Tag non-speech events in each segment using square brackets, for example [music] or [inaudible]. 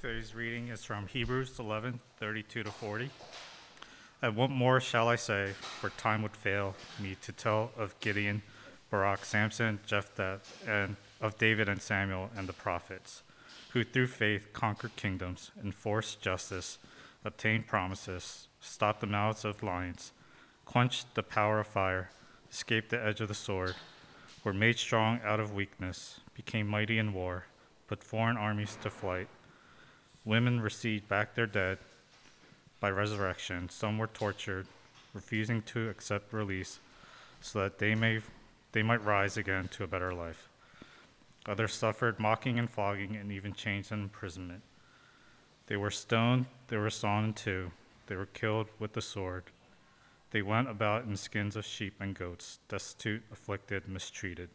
Today's reading is from Hebrews 11 32 to 40. And what more shall I say, for time would fail me to tell of Gideon, Barak, Samson, Jephthah, and of David and Samuel and the prophets, who through faith conquered kingdoms, enforced justice, obtained promises, stopped the mouths of lions, quenched the power of fire, escaped the edge of the sword, were made strong out of weakness, became mighty in war, put foreign armies to flight Women received back their dead by resurrection. Some were tortured, refusing to accept release so that they, may, they might rise again to a better life. Others suffered mocking and flogging and even chains and imprisonment. They were stoned, they were sawn in two, they were killed with the sword. They went about in skins of sheep and goats, destitute, afflicted, mistreated,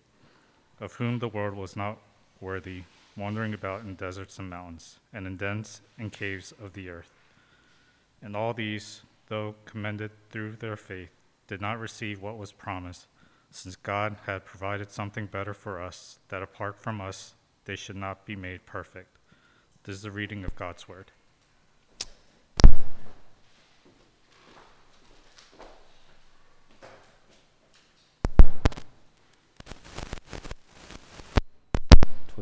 of whom the world was not worthy, wandering about in deserts and mountains, and in dens and caves of the earth. And all these, though commended through their faith, did not receive what was promised, since God had provided something better for us, that apart from us they should not be made perfect. This is the reading of God's word.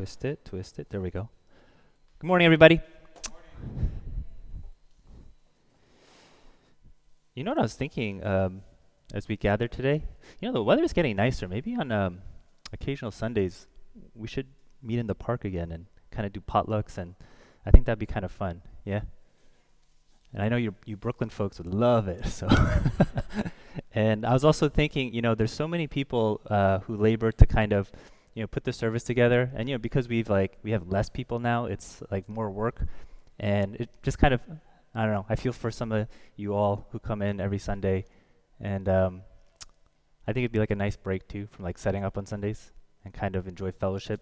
Twist it, twist it. There we go. Good morning, everybody. You know what I was thinking um, as we gathered today? You know, the weather is getting nicer. Maybe on um, occasional Sundays, we should meet in the park again and kind of do potlucks, and I think that'd be kind of fun. Yeah. And I know you you Brooklyn folks would love it. So. [laughs] and I was also thinking, you know, there's so many people uh, who labor to kind of you know put the service together. And you know because we've like we have less people now it's like more work. And it just kind of i don't know i feel for some of you all who come in every sunday. And um, i think it'd be like a nice break too from like setting up on sundays and kind of enjoy fellowship.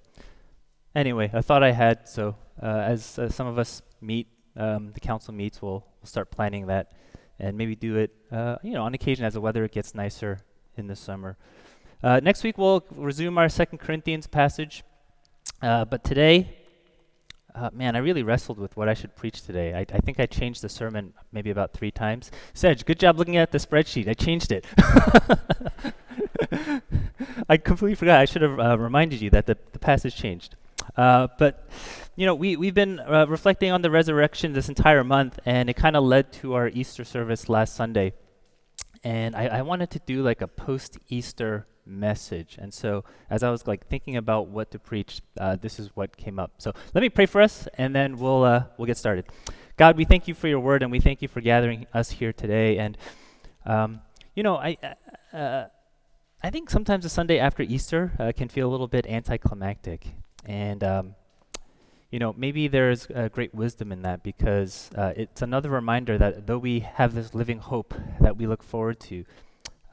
Anyway i thought i had so uh, as uh, some of us meet um, the council meets we'll, we'll start planning that and maybe do it uh, you know on occasion as the weather gets nicer in the summer uh, next week, we'll resume our Second Corinthians passage. Uh, but today, uh, man, I really wrestled with what I should preach today. I, I, think I changed the sermon maybe about three times. Sedge, good job looking at the spreadsheet. I changed it. [laughs] I completely forgot. I should have uh, reminded you that the, the passage changed. Uh, but, you know, we, we've been uh, reflecting on the resurrection this entire month, and it kind of led to our Easter service last Sunday. And I, I wanted to do like a post Easter message. And so, as I was like thinking about what to preach, uh, this is what came up. So, let me pray for us, and then we'll uh, we'll get started. God, we thank you for your word, and we thank you for gathering us here today. And um, you know, I. Uh, uh I think sometimes the Sunday after Easter uh, can feel a little bit anticlimactic, and um, you know maybe there's a great wisdom in that because uh, it's another reminder that though we have this living hope that we look forward to,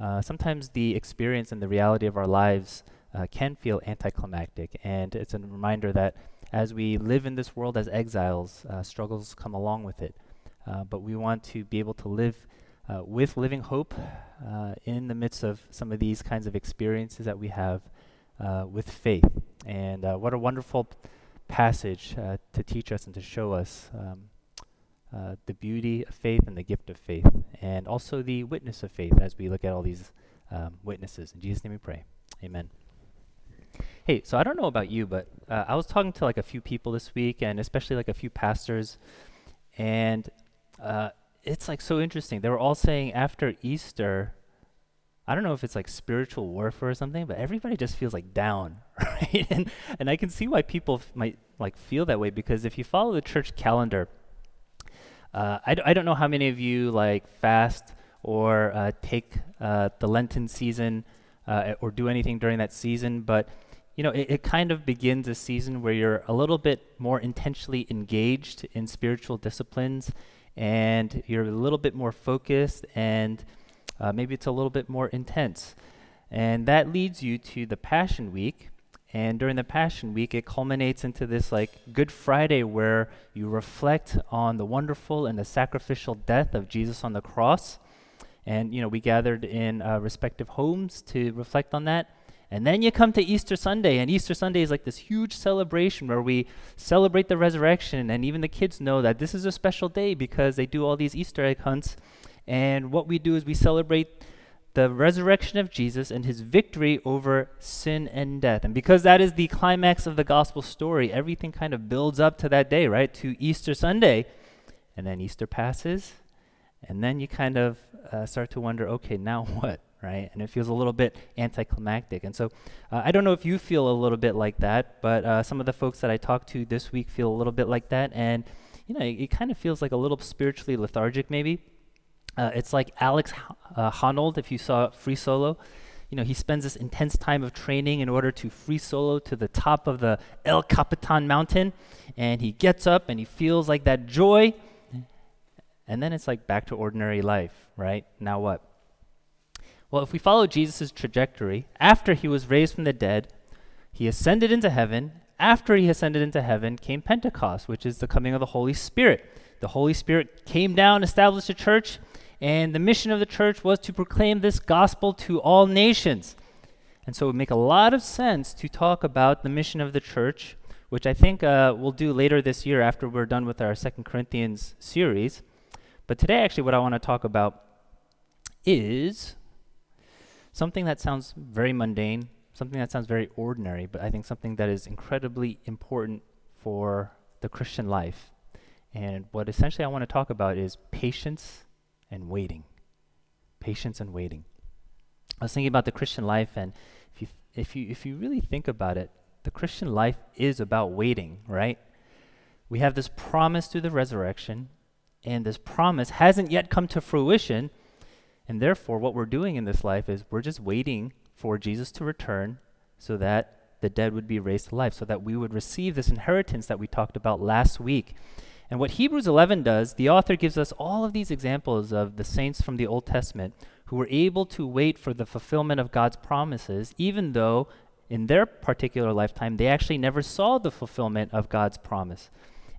uh, sometimes the experience and the reality of our lives uh, can feel anticlimactic, and it's a reminder that as we live in this world as exiles, uh, struggles come along with it. Uh, but we want to be able to live uh, with living hope uh, in the midst of some of these kinds of experiences that we have with faith. And what a wonderful passage to teach us and to show us. Um, uh, the beauty of faith and the gift of faith, and also the witness of faith as we look at all these um, witnesses. In Jesus' name we pray. Amen. Hey, so I don't know about you, but uh, I was talking to like a few people this week, and especially like a few pastors, and uh, it's like so interesting. They were all saying after Easter, I don't know if it's like spiritual warfare or something, but everybody just feels like down, [laughs] right? and and I can see why people f- might like feel that way because if you follow the church calendar, uh, I d- I don't know how many of you like fast or uh, take uh, the Lenten season uh, or do anything during that season, but you know, it, it, kind of begins a season where you're a little bit more intentionally engaged in spiritual disciplines and you're a little bit more focused and uh, maybe it's a little bit more intense. And that leads you to the Passion Week, and during the Passion Week, it culminates into this like Good Friday where you reflect on the wonderful and the sacrificial death of Jesus on the cross. And, you know, we gathered in uh, respective homes to reflect on that. And then you come to Easter Sunday, and Easter Sunday is like this huge celebration where we celebrate the resurrection, and even the kids know that this is a special day because they do all these Easter egg hunts. And what we do is we celebrate the resurrection of Jesus and his victory over sin and death. And because that is the climax of the gospel story, everything kind of builds up to that day, right? To Easter Sunday. And then Easter passes, and then you kind of uh, start to wonder okay, now [laughs] what? Right? And it feels a little bit anticlimactic. And so uh, I don't know if you feel a little bit like that, but uh, some of the folks that I talked to this week feel a little bit like that. And, you know, it, it kind of feels like a little spiritually lethargic, maybe. Uh, it's like Alex uh, Honnold, if you saw Free Solo. You know, he spends this intense time of training in order to free solo to the top of the El Capitan mountain. And he gets up and he feels like that joy. And then it's like back to ordinary life, right? Now what? Well, if we follow Jesus' trajectory, after he was raised from the dead, he ascended into heaven. After he ascended into heaven came Pentecost, which is the coming of the Holy Spirit. The Holy Spirit came down, established a church, and the mission of the church was to proclaim this gospel to all nations. And so it would make a lot of sense to talk about the mission of the church, which I think uh, we'll do later this year after we're done with our Second Corinthians series. But today, actually, what I want to talk about is something that sounds very mundane, something that sounds very ordinary, but I think something that is incredibly important for the Christian life. And what essentially I want to talk about is patience and waiting. Patience and waiting. I was thinking about the Christian life, and if you, if you, if you really think about it, the Christian life is about waiting, right? We have this promise through the resurrection, and this promise hasn't yet come to fruition. And therefore, what we're doing in this life is we're just waiting for Jesus to return so that the dead would be raised to life, so that we would receive this inheritance that we talked about last week. And what Hebrews 11 does, the author gives us all of these examples of the saints from the Old Testament who were able to wait for the fulfillment of God's promises, even though in their particular lifetime they actually never saw the fulfillment of God's promise.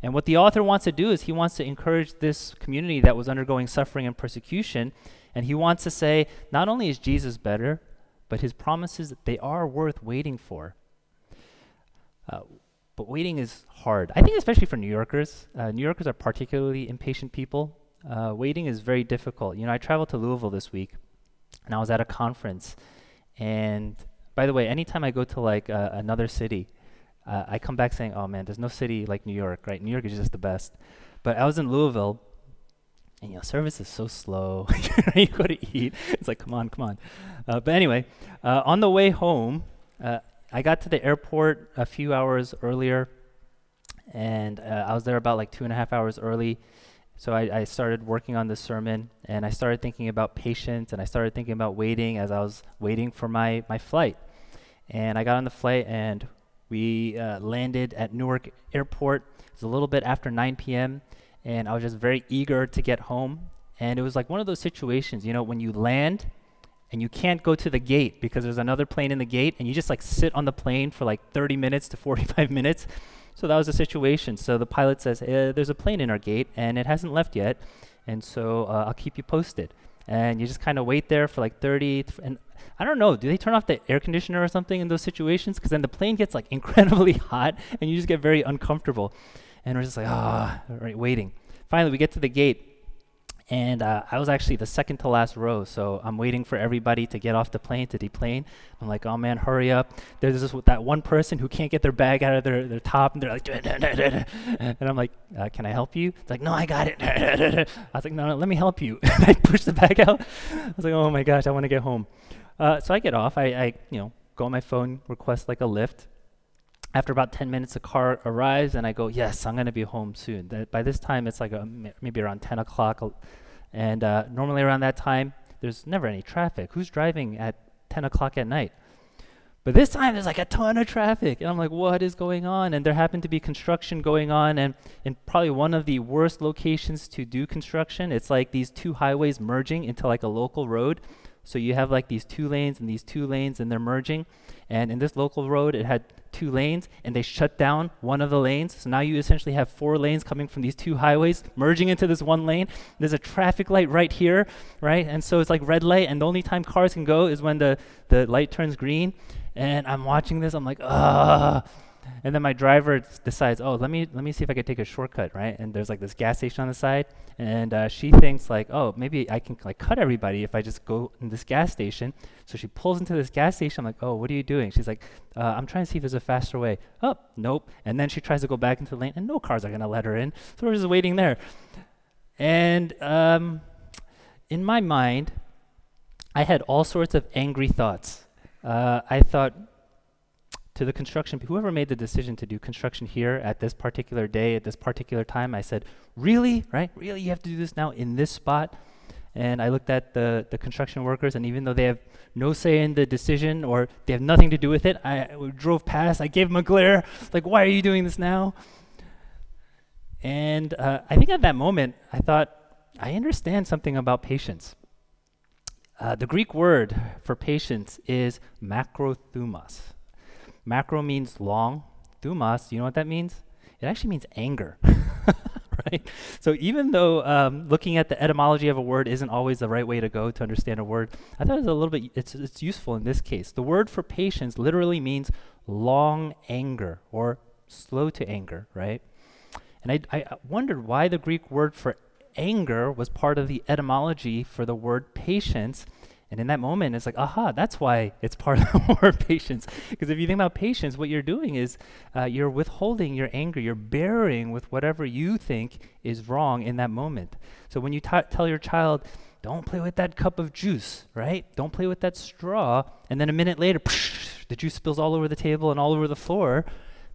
And what the author wants to do is he wants to encourage this community that was undergoing suffering and persecution. And he wants to say, not only is Jesus better, but his promises, they are worth waiting for. Uh, but waiting is hard. I think, especially for New Yorkers. Uh, New Yorkers are particularly impatient people. Uh, waiting is very difficult. You know, I traveled to Louisville this week, and I was at a conference. And by the way, anytime I go to like uh, another city, uh, I come back saying, "Oh man, there's no city like New York, right? New York is just the best." But I was in Louisville, and you know, service is so slow. [laughs] you go to eat, it's like, "Come on, come on." Uh, but anyway, uh, on the way home, I got to the airport a few hours earlier, and uh, I was there about like two and a half hours early. So I, I, started working on this sermon, and I started thinking about patience, and I started thinking about waiting as I was waiting for my, my flight. And I got on the flight, and we uh, landed at Newark Airport. It was a little bit after 9 p.m., and I was just very eager to get home. And it was like one of those situations, you know, when you land and you can't go to the gate because there's another plane in the gate and you just like sit on the plane for like 30 minutes to 45 [laughs] minutes. So that was the situation. So the pilot says eh, there's a plane in our gate and it hasn't left yet and so uh, i'll keep you posted. And you just kind of wait there for like 30 th- and i don't know do they turn off the air conditioner or something in those situations? Because then the plane gets like [laughs] incredibly hot and you just get very uncomfortable. And we're just like ah oh, right waiting. Finally we get to the gate and uh, I was actually the second to last row, so I'm waiting for everybody to get off the plane to deplane. I'm like, oh man, hurry up! There's this that one person who can't get their bag out of their, their top, and they're like, [laughs] and I'm like, uh, can I help you? It's like, no, I got it. [laughs] I was like, no, no, let me help you. [laughs] I push the bag out. I was like, oh my gosh, I want to get home. Uh, so I get off. I, I, you know, go on my phone, request like a Lyft after about 10 minutes, the car arrives, and I go, Yes, I'm going to be home soon. That by this time, it's like a, maybe around 10 o'clock. And uh, normally around that time, there's never any traffic. Who's driving at 10 o'clock at night? But this time, there's like a ton of traffic. And I'm like, What is going on? And there happened to be construction going on. And in probably one of the worst locations to do construction, it's like these two highways merging into like a local road. So you have like these two lanes and these two lanes, and they're merging. And in this local road, it had two lanes, and they shut down one of the lanes. So now you essentially have four lanes coming from these two highways merging into this one lane. There's a traffic light right here, right? And so it's like red light, and the only time cars can go is when the, the light turns green. And I'm watching this, I'm like, ah and then my driver decides, oh, let me let me see if I can take a shortcut, right? And there's like this gas station on the side, and uh, she thinks like, oh, maybe I can like cut everybody if I just go in this gas station. So she pulls into this gas station. I'm like, oh, what are you doing? She's like, uh, I'm trying to see if there's a faster way. Oh, nope. And then she tries to go back into the lane, and no cars are gonna let her in. So we're just waiting there. And um, in my mind, I had all sorts of angry thoughts. Uh, I thought, to the construction, whoever made the decision to do construction here at this particular day, at this particular time, I said, Really? Right? Really? You have to do this now in this spot? And I looked at the, the construction workers, and even though they have no say in the decision or they have nothing to do with it, I, I drove past, I gave them a glare, like, Why are you doing this now? And uh, I think at that moment, I thought, I understand something about patience. Uh, the Greek word for patience is makrothumos. Macro means long. Thumos, you know what that means? It actually means anger. [laughs] right? So even though um, looking at the etymology of a word isn't always the right way to go to understand a word, I thought it was a little bit it's it's useful in this case. The word for patience literally means long anger or slow to anger, right? And I, I wondered why the Greek word for anger was part of the etymology for the word patience and in that moment, it's like, aha, that's why it's part of [laughs] the word patience. Because if you think about patience, what you're doing is uh, you're withholding your anger, you're bearing with whatever you think is wrong in that moment. So when you t- tell your child, don't play with that cup of juice, right? Don't play with that straw. And then a minute later, psh, [laughs] the juice spills all over the table and all over the floor.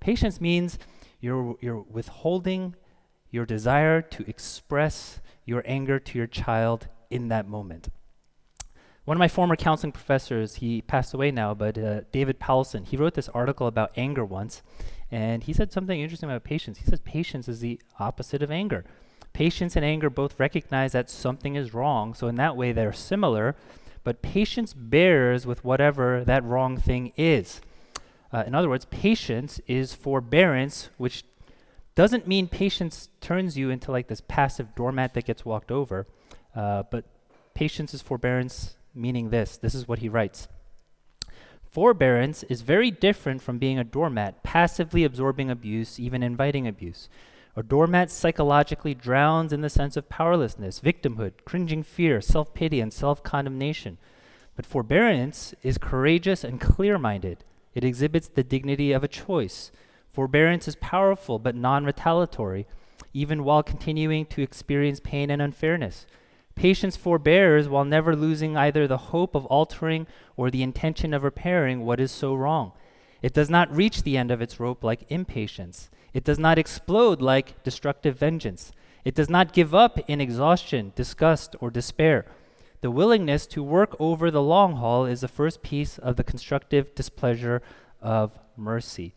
Patience means you're, you're withholding your desire to express your anger to your child in that moment. One of my former counseling professors, he passed away now, but uh, David Powlison, he wrote this article about anger once, and he said something interesting about patience. He says patience is the opposite of anger. Patience and anger both recognize that something is wrong, so in that way they're similar, but patience bears with whatever that wrong thing is. Uh, in other words, patience is forbearance, which doesn't mean patience turns you into like this passive doormat that gets walked over, uh, but patience is forbearance meaning this. This is what he writes. Forbearance is very different from being a doormat, passively absorbing abuse, even inviting abuse. A doormat psychologically drowns in the sense of powerlessness, victimhood, cringing fear, self pity, and self condemnation. But forbearance is courageous and clear minded. It exhibits the dignity of a choice. Forbearance is powerful but non retaliatory, even while continuing to experience pain and unfairness. Patience forbears while never losing either the hope of altering or the intention of repairing what is so wrong. It does not reach the end of its rope like impatience. It does not explode like destructive vengeance. It does not give up in exhaustion, disgust, or despair. The willingness to work over the long haul is the first piece of the constructive displeasure of mercy.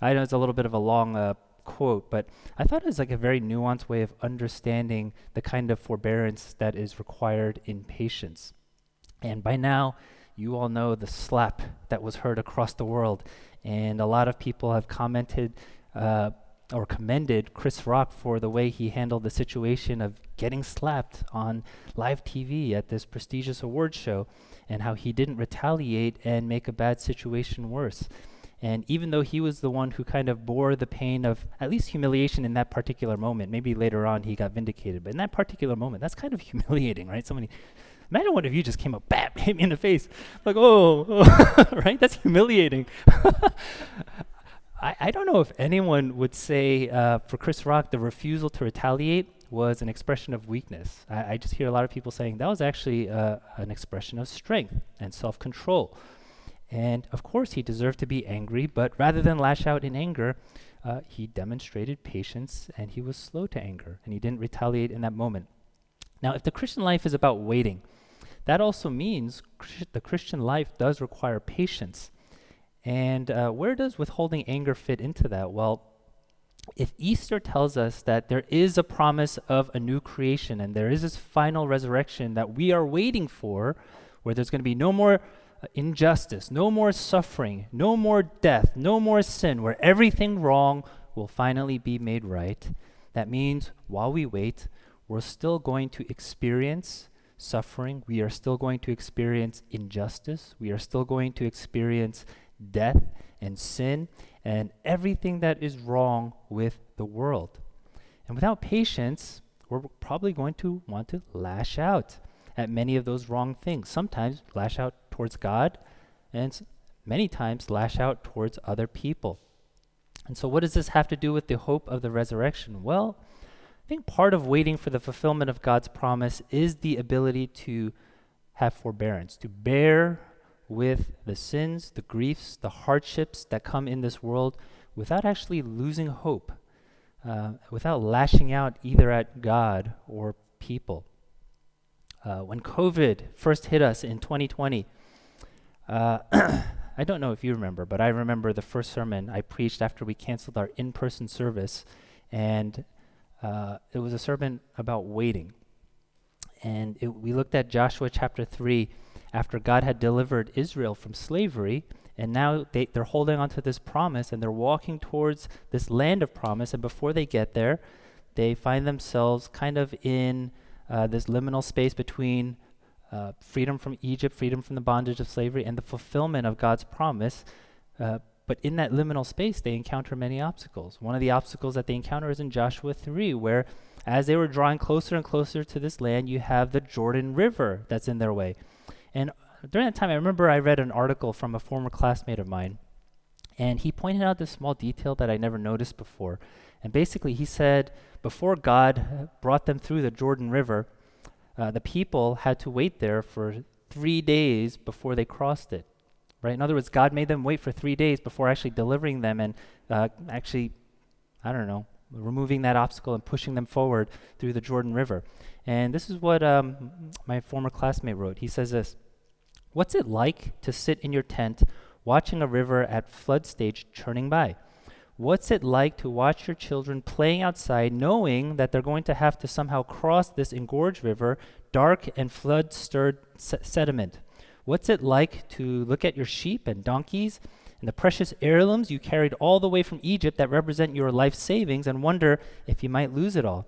I know it's a little bit of a long uh, quote, but I thought it was like a very nuanced way of understanding the kind of forbearance that is required in patience. And by now, you all know the slap that was heard across the world. And a lot of people have commented uh, or commended Chris Rock for the way he handled the situation of getting slapped on live TV at this prestigious award show and how he didn't retaliate and make a bad situation worse. And even though he was the one who kind of bore the pain of at least humiliation in that particular moment, maybe later on he got vindicated, but in that particular moment, that's kind of [laughs] humiliating, right? Somebody, imagine what if you just came up, bam, [laughs] hit me in the face, like, oh, oh [laughs] right? That's humiliating. I, I don't know if anyone would say uh, for Chris Rock, the refusal to retaliate was an expression of weakness. I, I just hear a lot of people saying that was actually uh, an expression of strength and self control. And of course, he deserved to be angry, but rather than lash out in anger, uh, he demonstrated patience and he was slow to anger and he didn't retaliate in that moment. Now, if the Christian life is about waiting, that also means the Christian life does require patience. And uh, where does withholding anger fit into that? Well, if Easter tells us that there is a promise of a new creation and there is this final resurrection that we are waiting for, where there's going to be no more injustice, no more suffering, no more death, no more sin, where everything wrong will finally be made right. That means while we wait, we're still going to experience suffering. We are still going to experience injustice. We are still going to experience death and sin and everything that is wrong with the world. And without patience, we're probably going to want to lash out at many of those wrong things. Sometimes lash out towards God, and many times lash out towards other people. And so, what does this have to do with the hope of the resurrection? Well, I think part of waiting for the fulfillment of God's promise is the ability to have forbearance, to bear with the sins, the griefs, the hardships that come in this world without actually losing hope, uh, without lashing out either at God or people. Uh, when COVID first hit us in 2020, uh, [clears throat] I don't know if you remember, but I remember the first sermon I preached after we canceled our in person service. And uh, it was a sermon about waiting. And it, we looked at Joshua chapter 3 after God had delivered Israel from slavery. And now they, they're holding on to this promise and they're walking towards this land of promise. And before they get there, they find themselves kind of in uh, this liminal space between uh, freedom from Egypt, freedom from the bondage of slavery, and the fulfillment of God's promise. Uh, but in that liminal space, they encounter many obstacles. One of the obstacles that they encounter is in Joshua 3, where as they were drawing closer and closer to this land, you have the Jordan River that's in their way. And during that time, I remember I read an article from a former classmate of mine, and he pointed out this small detail that I never noticed before. And basically, he said before God brought them through the Jordan River, uh, the people had to wait there for three days before they crossed it. Right? In other words, God made them wait for three days before actually delivering them and uh, actually, I don't know, removing that obstacle and pushing them forward through the Jordan River. And this is what um, my former classmate wrote. He says this What's it like to sit in your tent watching a river at flood stage churning by? What's it like to watch your children playing outside, knowing that they're going to have to somehow cross this engorged river, dark and flood stirred se- sediment? What's it like to look at your sheep and donkeys and the precious heirlooms you carried all the way from Egypt that represent your life savings and wonder if you might lose it all?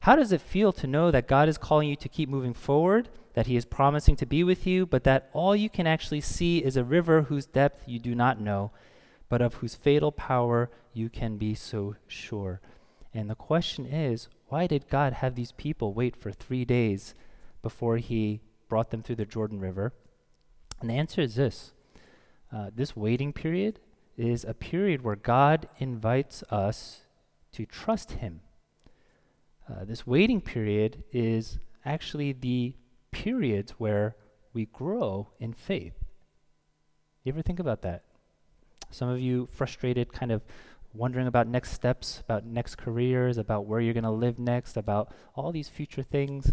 How does it feel to know that God is calling you to keep moving forward, that He is promising to be with you, but that all you can actually see is a river whose depth you do not know? But of whose fatal power you can be so sure. And the question is, why did God have these people wait for three days before he brought them through the Jordan River? And the answer is this uh, this waiting period is a period where God invites us to trust him. Uh, this waiting period is actually the periods where we grow in faith. You ever think about that? Some of you frustrated, kind of wondering about next steps, about next careers, about where you're going to live next, about all these future things.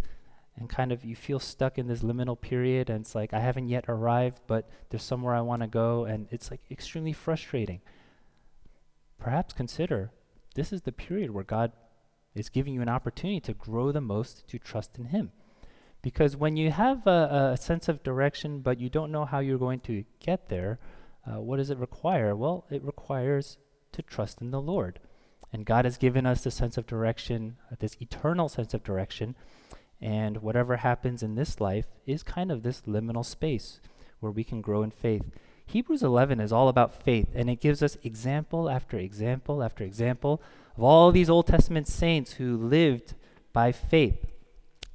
And kind of you feel stuck in this liminal period, and it's like, I haven't yet arrived, but there's somewhere I want to go. And it's like extremely frustrating. Perhaps consider this is the period where God is giving you an opportunity to grow the most to trust in Him. Because when you have a, a sense of direction, but you don't know how you're going to get there, uh, what does it require? Well, it requires to trust in the Lord. And God has given us this sense of direction, uh, this eternal sense of direction. And whatever happens in this life is kind of this liminal space where we can grow in faith. Hebrews 11 is all about faith, and it gives us example after example after example of all these Old Testament saints who lived by faith.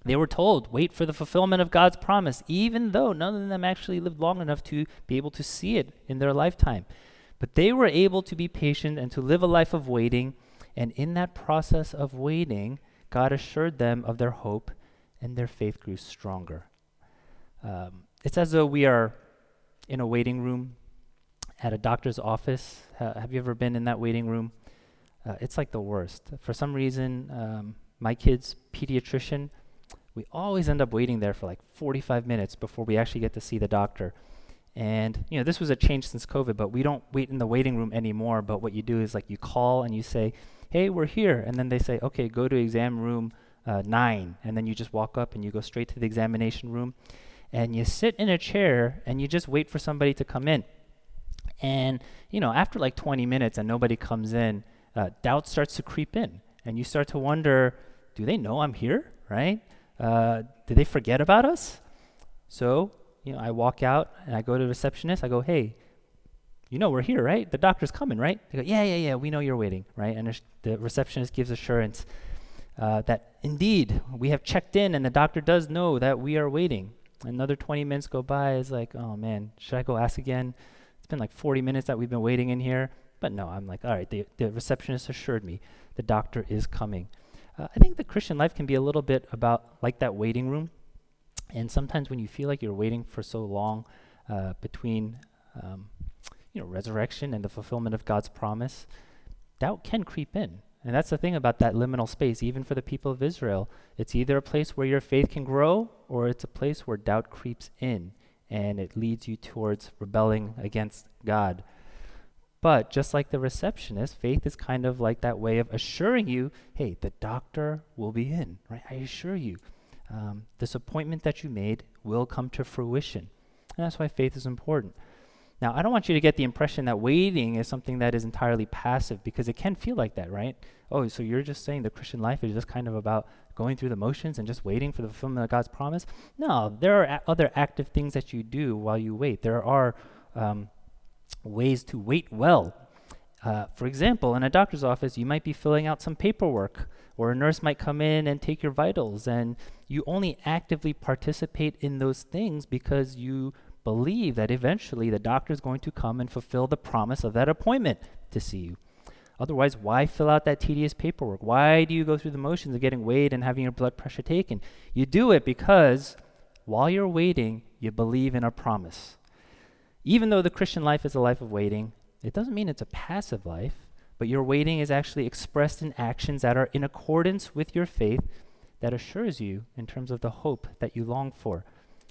They were told, wait for the fulfillment of God's promise, even though none of them actually lived long enough to be able to see it in their lifetime. But they were able to be patient and to live a life of waiting. And in that process of waiting, God assured them of their hope, and their faith grew stronger. Um, it's as though we are in a waiting room at a doctor's office. Uh, have you ever been in that waiting room? Uh, it's like the worst. For some reason, um, my kid's pediatrician we always end up waiting there for like 45 minutes before we actually get to see the doctor. And you know, this was a change since COVID, but we don't wait in the waiting room anymore. But what you do is like you call and you say, "Hey, we're here," and then they say, "Okay, go to exam room uh, nine," and then you just walk up and you go straight to the examination room. and you sit in a chair and you just wait for somebody to come in. And, you know, after like 20 minutes and nobody comes in, uh, doubt starts to creep in. And you start to wonder do they know I'm here, right? Uh, did they forget about us? So, you know, I walk out and I go to the receptionist. I go, hey, you know we're here, right? The doctor's coming, right? They go, yeah, yeah, yeah, we know you're waiting, right? And the receptionist gives assurance uh, that indeed we have checked in and the doctor does know that we are waiting. Another 20 minutes go by. It's like, oh man, should I go ask again? It's been like 40 minutes that we've been waiting in here. But no, I'm like, all right, the, the receptionist assured me the doctor is coming. Uh, I think the Christian life can be a little bit about like that waiting room. And sometimes when you feel like you're waiting for so long uh, between, um, you know, resurrection and the fulfillment of God's promise, doubt can creep in. And that's the thing about that liminal space, even for the people of Israel. It's either a place where your faith can grow or it's a place where doubt creeps in and it leads you towards rebelling against God. But just like the receptionist, faith is kind of like that way of assuring you, hey, the doctor will be in, right? I assure you, um, this appointment that you made will come to fruition. And that's why faith is important. Now, I don't want you to get the impression that waiting is something that is entirely passive because it can feel like that, right? Oh, so you're just saying the Christian life is just kind of about going through the motions and just waiting for the fulfillment of God's promise? No, there are a- other active things that you do while you wait. There are um, ways to wait well. Uh, for example, in a doctor's office, you might be filling out some paperwork, or a nurse might come in and take your vitals, and you only actively participate in those things because you believe that eventually the doctor is going to come and fulfill the promise of that appointment to see you. Otherwise, why fill out that tedious paperwork? Why do you go through the motions of getting weighed and having your blood pressure taken? You do it because while you're waiting, you believe in a promise. Even though the Christian life is a life of waiting, it doesn't mean it's a passive life, but your waiting is actually expressed in actions that are in accordance with your faith that assures you in terms of the hope that you long for.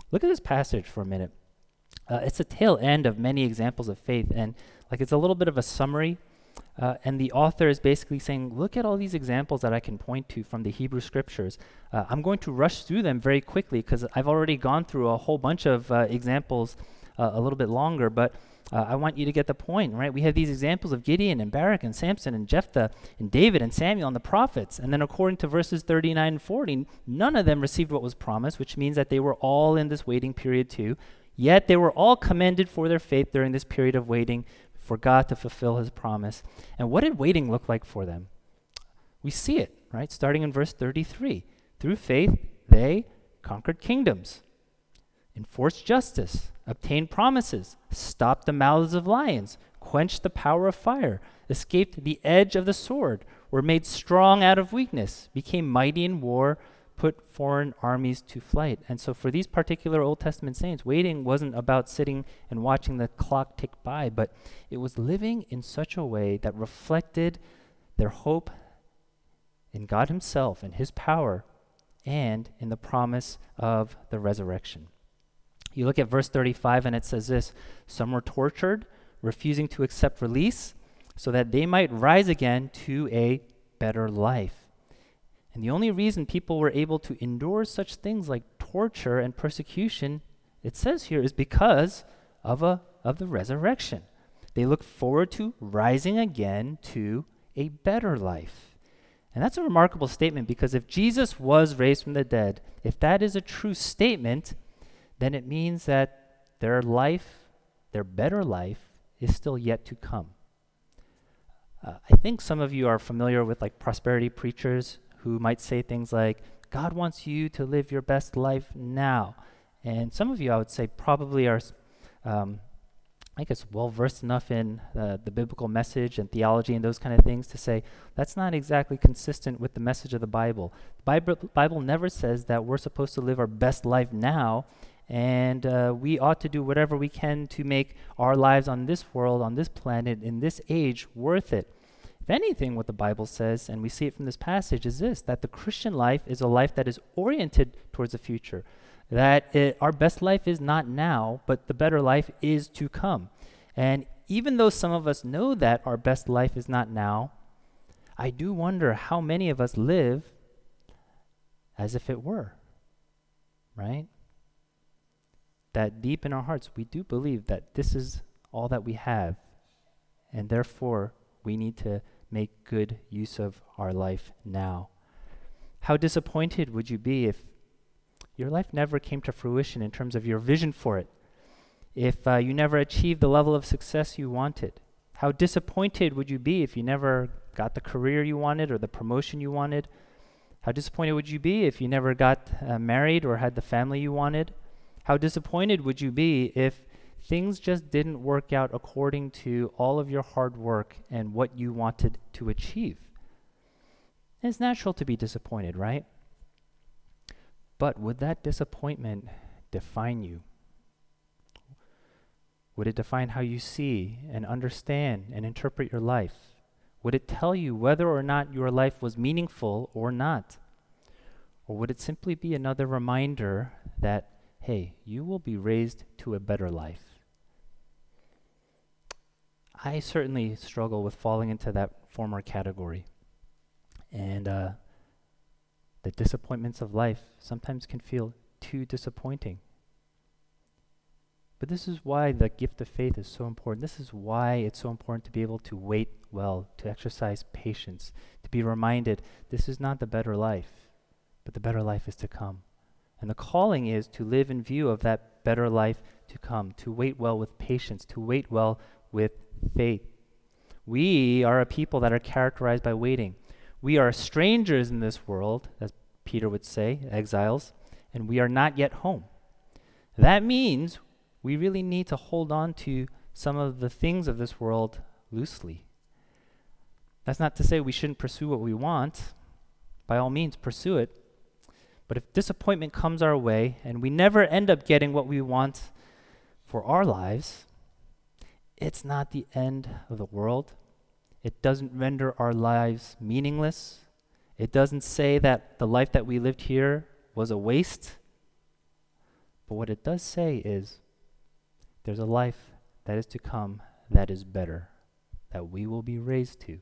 Look at this passage for a minute. Uh, it's a tail end of many examples of faith, and like it's a little bit of a summary. Uh, and the author is basically saying, look at all these examples that I can point to from the Hebrew scriptures. Uh, I'm going to rush through them very quickly because I've already gone through a whole bunch of uh, examples uh, a little bit longer, but uh, I want you to get the point, right? We have these examples of Gideon and Barak and Samson and Jephthah and David and Samuel and the prophets. And then, according to verses 39 and 40, none of them received what was promised, which means that they were all in this waiting period too. Yet they were all commended for their faith during this period of waiting for God to fulfill his promise. And what did waiting look like for them? We see it, right? Starting in verse 33. Through faith, they conquered kingdoms, enforced justice, obtained promises, stopped the mouths of lions, quenched the power of fire, escaped the edge of the sword, were made strong out of weakness, became mighty in war, put foreign armies to flight. And so, for these particular Old Testament saints, waiting wasn't about sitting and watching the clock tick by, but it was living in such a way that reflected their hope in God Himself and His power and in the promise of the resurrection. You look at verse 35 and it says this Some were tortured, refusing to accept release, so that they might rise again to a better life. And the only reason people were able to endure such things like torture and persecution, it says here, is because of, a, of the resurrection. They look forward to rising again to a better life. And that's a remarkable statement because if Jesus was raised from the dead, if that is a true statement, then it means that their life, their better life, is still yet to come. Uh, I think some of you are familiar with like prosperity preachers who might say things like, God wants you to live your best life now. And some of you, I would say, probably are, um, I guess, well versed enough in uh, the biblical message and theology and those kind of things to say that's not exactly consistent with the message of the Bible. The Bible, Bible never says that we're supposed to live our best life now and uh, we ought to do whatever we can to make our lives on this world, on this planet, in this age worth it. If anything, what the Bible says, and we see it from this passage, is this that the Christian life is a life that is oriented towards the future. That it, our best life is not now, but the better life is to come. And even though some of us know that our best life is not now, I do wonder how many of us live as if it were. Right? That deep in our hearts, we do believe that this is all that we have, and therefore we need to make good use of our life now. How disappointed would you be if your life never came to fruition in terms of your vision for it? If uh, you never achieved the level of success you wanted? How disappointed would you be if you never got the career you wanted or the promotion you wanted? How disappointed would you be if you never got uh, married or had the family you wanted? How disappointed would you be if things just didn't work out according to all of your hard work and what you wanted to achieve? it's natural to be disappointed, right? But would that disappointment define you? Would it define how you see and understand and interpret your life? Would it tell you whether or not your life was meaningful or not? Or would it simply be another reminder that, hey, you will be raised to a better life? I certainly struggle with falling into that former category. And uh, the disappointments of life sometimes can feel too disappointing. But this is why the gift of faith is so important. This is why it's so important to be able to wait well, to exercise patience, to be reminded this is not the better life, but the better life is to come. And the calling is to live in view of that better life to come, to wait well with patience, to wait well with faith. We are a people that are characterized by waiting. We are strangers in this world, as Peter would say, exiles, and we are not yet home. That means we really need to hold on to some of the things of this world loosely. That's not to say we shouldn't pursue what we want. By all means, pursue it. But if disappointment comes our way and we never end up getting what we want for our lives, it's not the end of the world. It doesn't render our lives meaningless. It doesn't say that the life that we lived here was a waste. But what it does say is there's a life that is to come that is better, that we will be raised to.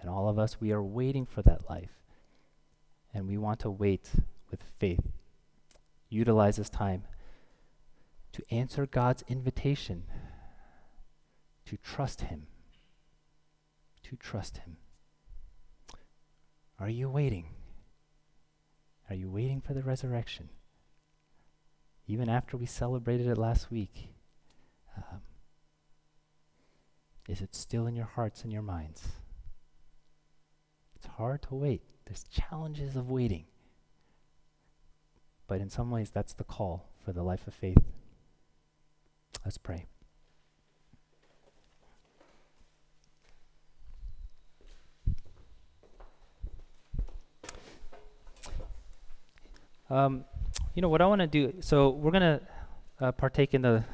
And all of us, we are waiting for that life. And we want to wait with faith. Utilize this time to answer God's invitation to trust Him. To trust Him. Are you waiting? Are you waiting for the resurrection? Even after we celebrated it last week, um, is it still in your hearts and your minds? It's hard to wait. There's challenges of waiting. But in some ways, that's the call for the life of faith. Let's pray. Um, you know what I want to do. So we're gonna uh, partake in the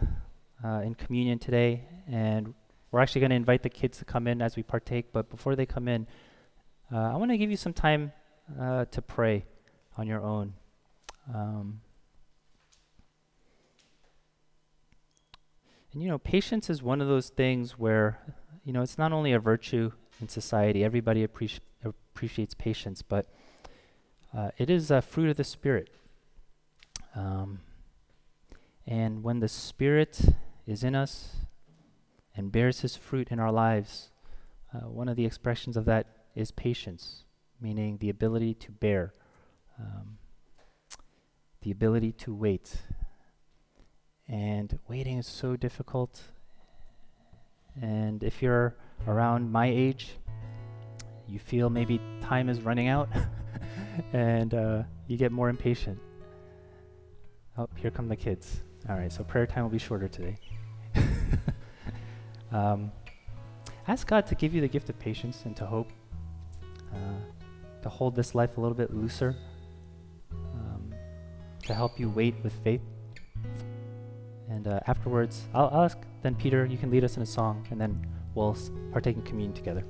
uh, in communion today, and we're actually going to invite the kids to come in as we partake. But before they come in, uh, I want to give you some time uh, to pray on your own. Um, and you know, patience is one of those things where you know it's not only a virtue in society. Everybody appreci- appreciates patience, but uh, it is a fruit of the spirit. Um, and when the Spirit is in us and bears His fruit in our lives, uh, one of the expressions of that is patience, meaning the ability to bear, um, the ability to wait. And waiting is so difficult. And if you're around my age, you feel maybe time is running out [laughs] and uh, you get more impatient. Oh, here come the kids. All right, so prayer time will be shorter today. [laughs] um, ask God to give you the gift of patience and to hope, uh, to hold this life a little bit looser, to help you wait with faith. And uh, afterwards, I'll, I'll ask then Peter, you can lead us in a song, and then we'll partake in communion together.